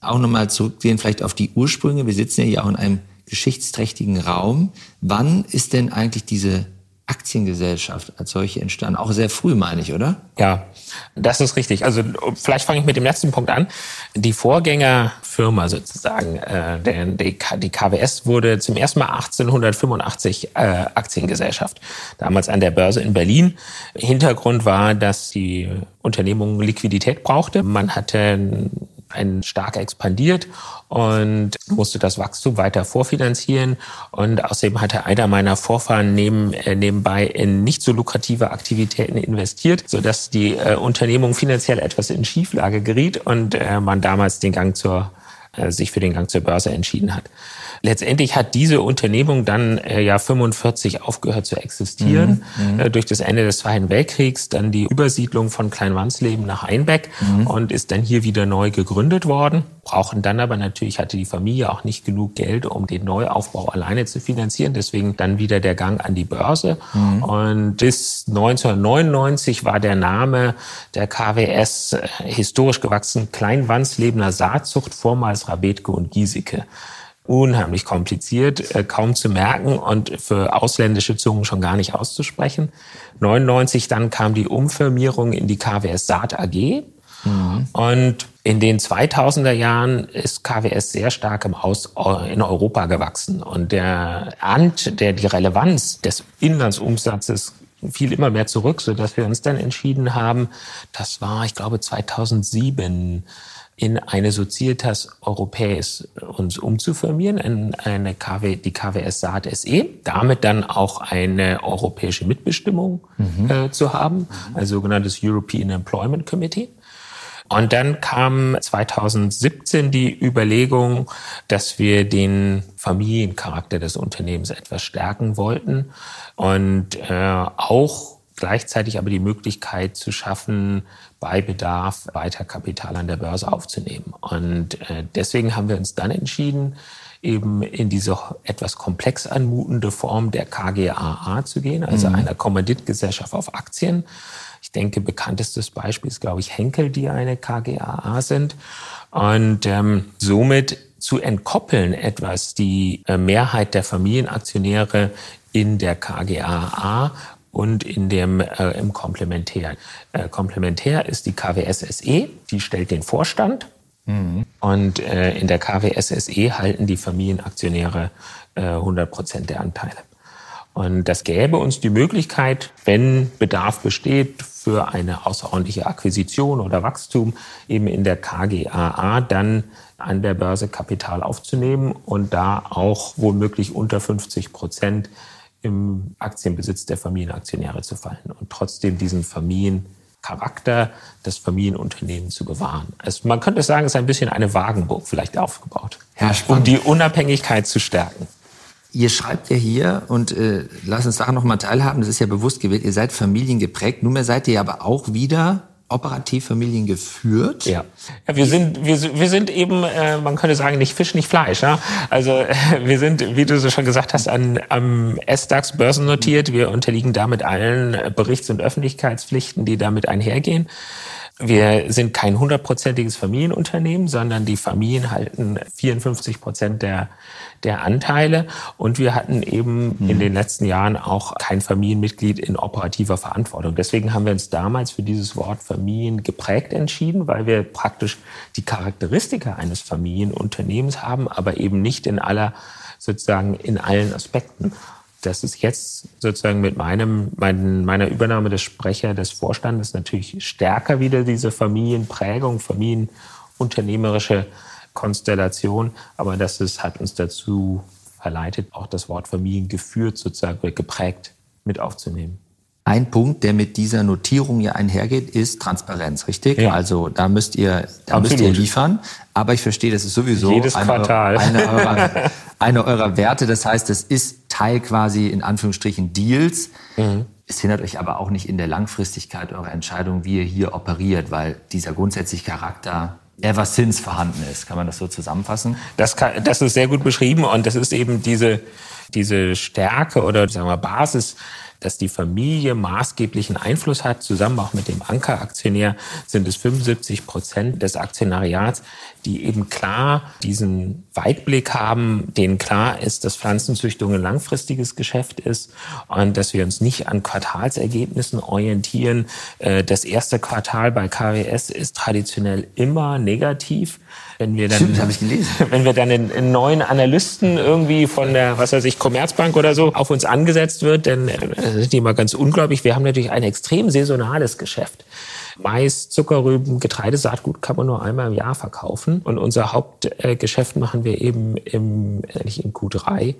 auch nochmal zurückgehen vielleicht auf die Ursprünge. Wir sitzen ja hier auch in einem geschichtsträchtigen Raum. Wann ist denn eigentlich diese Aktiengesellschaft als solche entstanden. Auch sehr früh, meine ich, oder? Ja, das ist richtig. Also vielleicht fange ich mit dem letzten Punkt an. Die Vorgängerfirma sozusagen, äh, der, die, die KWS wurde zum ersten Mal 1885 äh, Aktiengesellschaft. Damals an der Börse in Berlin. Hintergrund war, dass die Unternehmung Liquidität brauchte. Man hatte ein stark expandiert und musste das Wachstum weiter vorfinanzieren. Und außerdem hatte einer meiner Vorfahren neben, äh, nebenbei in nicht so lukrative Aktivitäten investiert, sodass die äh, Unternehmung finanziell etwas in Schieflage geriet und äh, man damals den Gang zur, äh, sich für den Gang zur Börse entschieden hat. Letztendlich hat diese Unternehmung dann äh, ja 45 aufgehört zu existieren mhm, mhm, äh, durch das Ende des Zweiten Weltkriegs, dann die Übersiedlung von Kleinwandsleben nach Einbeck mhm. und ist dann hier wieder neu gegründet worden. Brauchen dann aber natürlich hatte die Familie auch nicht genug Geld, um den Neuaufbau alleine zu finanzieren. Deswegen dann wieder der Gang an die Börse. Mhm. Und bis 1999 war der Name der KWS äh, historisch gewachsen Kleinwandslebener Saatzucht, vormals Rabetke und Giesecke unheimlich kompliziert, äh, kaum zu merken und für ausländische Zungen schon gar nicht auszusprechen. 99 dann kam die Umfirmierung in die KWS Saat AG. Mhm. Und in den 2000er Jahren ist KWS sehr stark im Aus in Europa gewachsen und der Ant, der die Relevanz des Inlandsumsatzes fiel immer mehr zurück, so dass wir uns dann entschieden haben, das war, ich glaube, 2007 in eine Societas Europäis uns umzufirmieren, in eine KW, die KWS Saat SE, damit dann auch eine europäische Mitbestimmung mhm. äh, zu haben, ein sogenanntes European Employment Committee. Und dann kam 2017 die Überlegung, dass wir den Familiencharakter des Unternehmens etwas stärken wollten und äh, auch gleichzeitig aber die Möglichkeit zu schaffen, bei Bedarf weiter Kapital an der Börse aufzunehmen. Und äh, deswegen haben wir uns dann entschieden, eben in diese etwas komplex anmutende Form der KGAA zu gehen, also mhm. einer Kommanditgesellschaft auf Aktien. Ich denke, bekanntestes Beispiel ist, glaube ich, Henkel, die eine KGAA sind. Und ähm, somit zu entkoppeln etwas die äh, Mehrheit der Familienaktionäre in der KGAA und in dem äh, im Komplementär. Äh, Komplementär ist die KWS SE, die stellt den Vorstand Mhm. Und äh, in der KWS SE halten die Familienaktionäre äh, 100 Prozent der Anteile. Und das gäbe uns die Möglichkeit, wenn Bedarf besteht für eine außerordentliche Akquisition oder Wachstum, eben in der KGAA dann an der Börse Kapital aufzunehmen und da auch womöglich unter 50 Prozent im Aktienbesitz der Familienaktionäre zu fallen und trotzdem diesen Familiencharakter des Familienunternehmens zu bewahren. Also man könnte sagen, es ist ein bisschen eine Wagenburg vielleicht aufgebaut, ja, um die Unabhängigkeit zu stärken. Ihr schreibt ja hier und äh, lasst uns daran noch mal teilhaben, das ist ja bewusst gewählt, ihr seid familiengeprägt, nunmehr seid ihr aber auch wieder operativ Familien geführt. Ja, ja wir sind wir, wir sind eben, äh, man könnte sagen, nicht Fisch, nicht Fleisch. Ja? Also äh, wir sind, wie du so schon gesagt hast, an, am S-DAX börsennotiert. Wir unterliegen damit allen Berichts- und Öffentlichkeitspflichten, die damit einhergehen. Wir sind kein hundertprozentiges Familienunternehmen, sondern die Familien halten 54 Prozent der, der Anteile. Und wir hatten eben mhm. in den letzten Jahren auch kein Familienmitglied in operativer Verantwortung. Deswegen haben wir uns damals für dieses Wort Familien geprägt entschieden, weil wir praktisch die Charakteristika eines Familienunternehmens haben, aber eben nicht in aller sozusagen in allen Aspekten das ist jetzt sozusagen mit meinem, mein, meiner Übernahme des Sprecher des Vorstandes natürlich stärker wieder diese Familienprägung, familienunternehmerische Konstellation. Aber das ist, hat uns dazu verleitet, auch das Wort Familien geführt, sozusagen geprägt mit aufzunehmen. Ein Punkt, der mit dieser Notierung ja einhergeht, ist Transparenz, richtig? Ja. Also da müsst ihr, da müsst ihr liefern. Aber ich verstehe, das ist sowieso Jedes eine, Quartal. Eine, eurer, eine eurer Werte. Das heißt, es ist Teil quasi in Anführungsstrichen Deals. Mhm. Es hindert euch aber auch nicht in der Langfristigkeit eurer Entscheidung, wie ihr hier operiert, weil dieser grundsätzliche Charakter ever since vorhanden ist. Kann man das so zusammenfassen? Das, kann, das ist sehr gut beschrieben und das ist eben diese, diese Stärke oder sagen wir Basis dass die Familie maßgeblichen Einfluss hat. Zusammen auch mit dem Ankeraktionär sind es 75 Prozent des Aktionariats, die eben klar diesen Weitblick haben, denen klar ist, dass Pflanzenzüchtung ein langfristiges Geschäft ist und dass wir uns nicht an Quartalsergebnissen orientieren. Äh, das erste Quartal bei KWS ist traditionell immer negativ. Wenn wir dann, Stimmt, habe ich gelesen. Wenn wir dann in, in neuen Analysten irgendwie von der, was weiß ich, Commerzbank oder so auf uns angesetzt wird, dann äh, sind die immer ganz unglaublich. Wir haben natürlich ein extrem saisonales Geschäft. Mais, Zuckerrüben, Getreidesaatgut kann man nur einmal im Jahr verkaufen. Und unser Hauptgeschäft machen wir eben im, nicht in Q3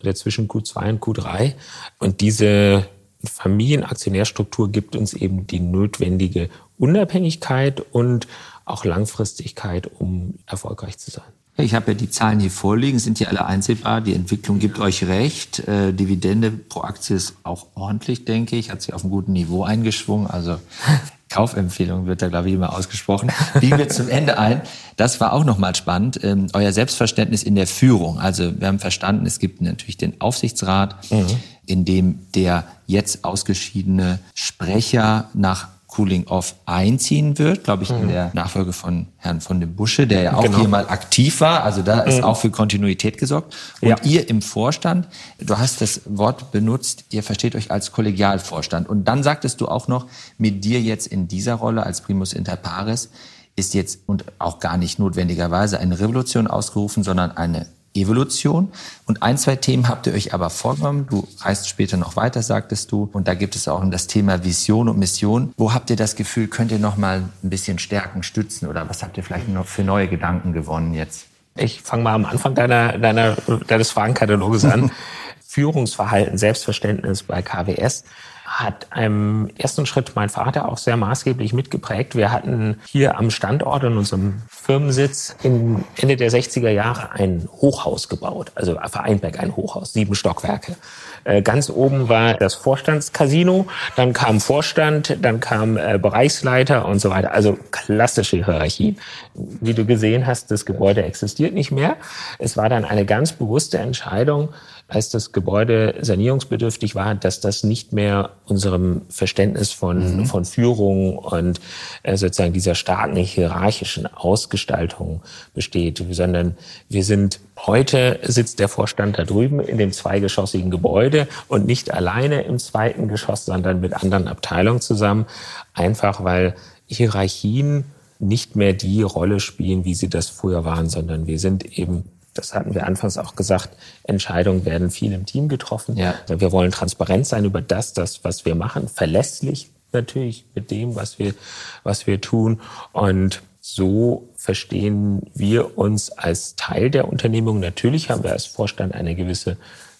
oder zwischen Q2 und Q3. Und diese Familienaktionärstruktur gibt uns eben die notwendige Unabhängigkeit und auch Langfristigkeit, um erfolgreich zu sein. Ich habe ja die Zahlen hier vorliegen, sind hier alle einsehbar. Die Entwicklung gibt euch recht. Äh, Dividende pro Aktie ist auch ordentlich, denke ich. Hat sich auf einem guten Niveau eingeschwungen. Also Kaufempfehlung wird da, glaube ich, immer ausgesprochen. Biegen wir zum Ende ein. Das war auch nochmal spannend. Ähm, euer Selbstverständnis in der Führung. Also wir haben verstanden, es gibt natürlich den Aufsichtsrat, mhm. in dem der jetzt ausgeschiedene Sprecher nach Cooling Off einziehen wird, glaube ich, mhm. in der Nachfolge von Herrn von dem Busche, der ja auch genau. hier mal aktiv war. Also da ist mhm. auch für Kontinuität gesorgt. Und ja. ihr im Vorstand, du hast das Wort benutzt, ihr versteht euch als Kollegialvorstand. Und dann sagtest du auch noch, mit dir jetzt in dieser Rolle als Primus inter pares ist jetzt und auch gar nicht notwendigerweise eine Revolution ausgerufen, sondern eine Evolution. Und ein, zwei Themen habt ihr euch aber vorgenommen. Du reist später noch weiter, sagtest du. Und da gibt es auch das Thema Vision und Mission. Wo habt ihr das Gefühl, könnt ihr noch mal ein bisschen stärken, stützen? Oder was habt ihr vielleicht noch für neue Gedanken gewonnen jetzt? Ich fange mal am Anfang deiner, deiner, deines Fragenkataloges an. Führungsverhalten, Selbstverständnis bei KWS hat im ersten Schritt mein Vater auch sehr maßgeblich mitgeprägt. Wir hatten hier am Standort in unserem Firmensitz Ende der 60er Jahre ein Hochhaus gebaut, also Vereinberg ein Hochhaus, sieben Stockwerke. Äh, ganz oben war das Vorstandscasino, dann kam Vorstand, dann kam äh, Bereichsleiter und so weiter. Also klassische Hierarchie. Wie du gesehen hast, das Gebäude existiert nicht mehr. Es war dann eine ganz bewusste Entscheidung, als das Gebäude sanierungsbedürftig war, dass das nicht mehr unserem Verständnis von, mhm. von Führung und äh, sozusagen dieser starken hierarchischen Ausgestaltung besteht, sondern wir sind heute sitzt der Vorstand da drüben in dem zweigeschossigen Gebäude und nicht alleine im zweiten Geschoss, sondern mit anderen Abteilungen zusammen, einfach weil Hierarchien nicht mehr die Rolle spielen, wie sie das früher waren, sondern wir sind eben das hatten wir anfangs auch gesagt, Entscheidungen werden viel im Team getroffen. Ja. Wir wollen transparent sein über das, das, was wir machen, verlässlich natürlich mit dem, was wir, was wir tun. Und so verstehen wir uns als Teil der Unternehmung. Natürlich haben wir als Vorstand eine gewisse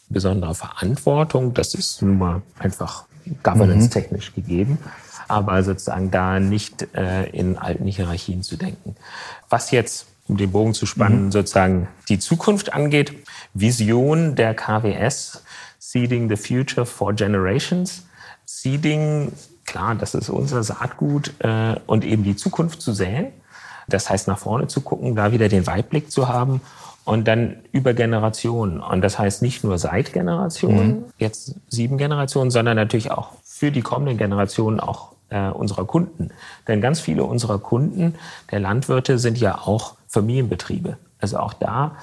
besondere Verantwortung. Das ist nun mal einfach governance-technisch mhm. gegeben. Aber sozusagen da nicht äh, in alten Hierarchien zu denken. Was jetzt, um den Bogen zu spannen, mhm. sozusagen die Zukunft angeht, Vision der KWS, Seeding the Future for Generations. Seeding, klar, das ist unser Saatgut äh, und eben die Zukunft zu säen. Das heißt, nach vorne zu gucken, da wieder den Weitblick zu haben und dann über Generationen. Und das heißt nicht nur seit Generationen, mhm. jetzt sieben Generationen, sondern natürlich auch für die kommenden Generationen auch äh, unserer Kunden. Denn ganz viele unserer Kunden, der Landwirte, sind ja auch Familienbetriebe. Also auch da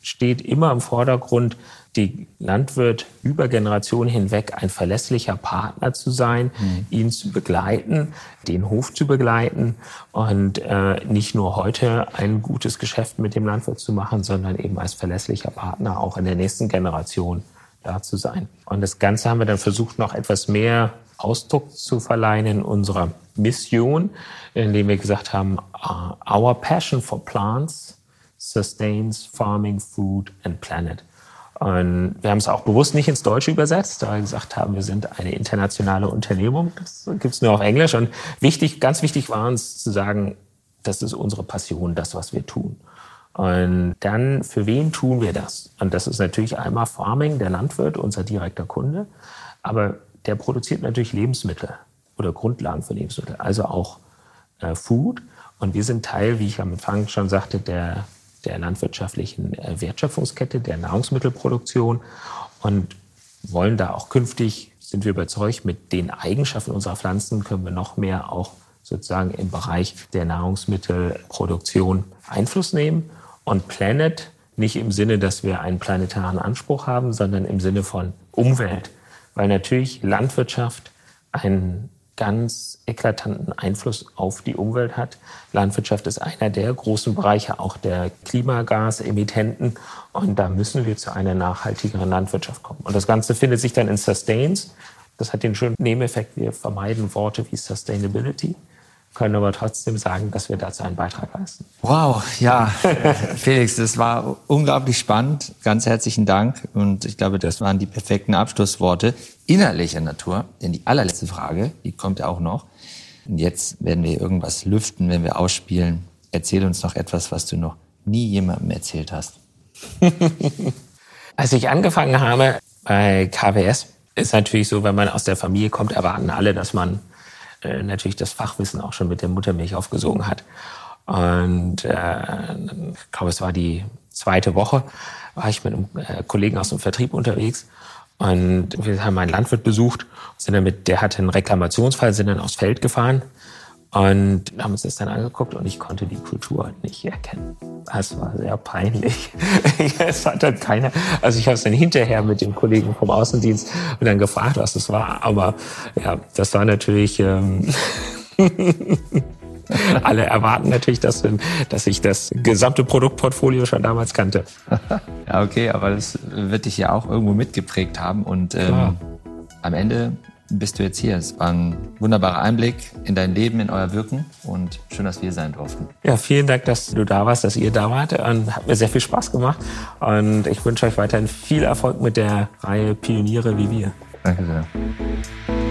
steht immer im Vordergrund, die Landwirt über Generationen hinweg ein verlässlicher Partner zu sein, mhm. ihn zu begleiten, den Hof zu begleiten und äh, nicht nur heute ein gutes Geschäft mit dem Landwirt zu machen, sondern eben als verlässlicher Partner auch in der nächsten Generation da zu sein. Und das Ganze haben wir dann versucht, noch etwas mehr Ausdruck zu verleihen in unserer Mission, indem wir gesagt haben, uh, our passion for plants sustains farming, food and planet. Und wir haben es auch bewusst nicht ins Deutsche übersetzt, da wir gesagt haben, wir sind eine internationale Unternehmung. Das gibt es nur auf Englisch. Und wichtig, ganz wichtig war uns zu sagen, das ist unsere Passion, das, was wir tun. Und dann, für wen tun wir das? Und das ist natürlich einmal Farming, der Landwirt, unser direkter Kunde. Aber der produziert natürlich Lebensmittel oder Grundlagen für Lebensmittel, also auch äh, Food. Und wir sind Teil, wie ich am Anfang schon sagte, der der landwirtschaftlichen äh, Wertschöpfungskette, der Nahrungsmittelproduktion und wollen da auch künftig, sind wir überzeugt, mit den Eigenschaften unserer Pflanzen können wir noch mehr auch sozusagen im Bereich der Nahrungsmittelproduktion Einfluss nehmen. Und Planet nicht im Sinne, dass wir einen planetaren Anspruch haben, sondern im Sinne von Umwelt. Weil natürlich Landwirtschaft ein ganz eklatanten Einfluss auf die Umwelt hat. Landwirtschaft ist einer der großen Bereiche auch der Klimagasemittenten und da müssen wir zu einer nachhaltigeren Landwirtschaft kommen. Und das Ganze findet sich dann in Sustains. Das hat den schönen Nebeneffekt, wir vermeiden Worte wie Sustainability können aber trotzdem sagen, dass wir dazu einen Beitrag leisten. Wow, ja, Felix, das war unglaublich spannend. Ganz herzlichen Dank. Und ich glaube, das waren die perfekten Abschlussworte innerlicher Natur. Denn die allerletzte Frage, die kommt ja auch noch. Und jetzt werden wir irgendwas lüften, wenn wir ausspielen. Erzähl uns noch etwas, was du noch nie jemandem erzählt hast. Als ich angefangen habe bei KWS, ist natürlich so, wenn man aus der Familie kommt, erwarten alle, dass man äh, natürlich das Fachwissen auch schon mit der Muttermilch aufgesogen hat. Und äh, ich glaube, es war die zweite Woche, war ich mit einem äh, Kollegen aus dem Vertrieb unterwegs und wir haben einen Landwirt besucht, sind dann mit, der hatte einen Reklamationsfall, sind dann aufs Feld gefahren und haben uns das dann angeguckt und ich konnte die Kultur nicht erkennen. Das war sehr peinlich. es hat dann keiner, also ich habe es dann hinterher mit dem Kollegen vom Außendienst und dann gefragt, was das war. Aber ja, das war natürlich. Ähm Alle erwarten natürlich, dass, dass ich das gesamte Produktportfolio schon damals kannte. ja, okay, aber das wird dich ja auch irgendwo mitgeprägt haben und ähm, am Ende bist du jetzt hier. Es war ein wunderbarer Einblick in dein Leben, in euer Wirken und schön, dass wir hier sein durften. Ja, vielen Dank, dass du da warst, dass ihr da wart und hat mir sehr viel Spaß gemacht und ich wünsche euch weiterhin viel Erfolg mit der Reihe Pioniere wie wir. Danke sehr.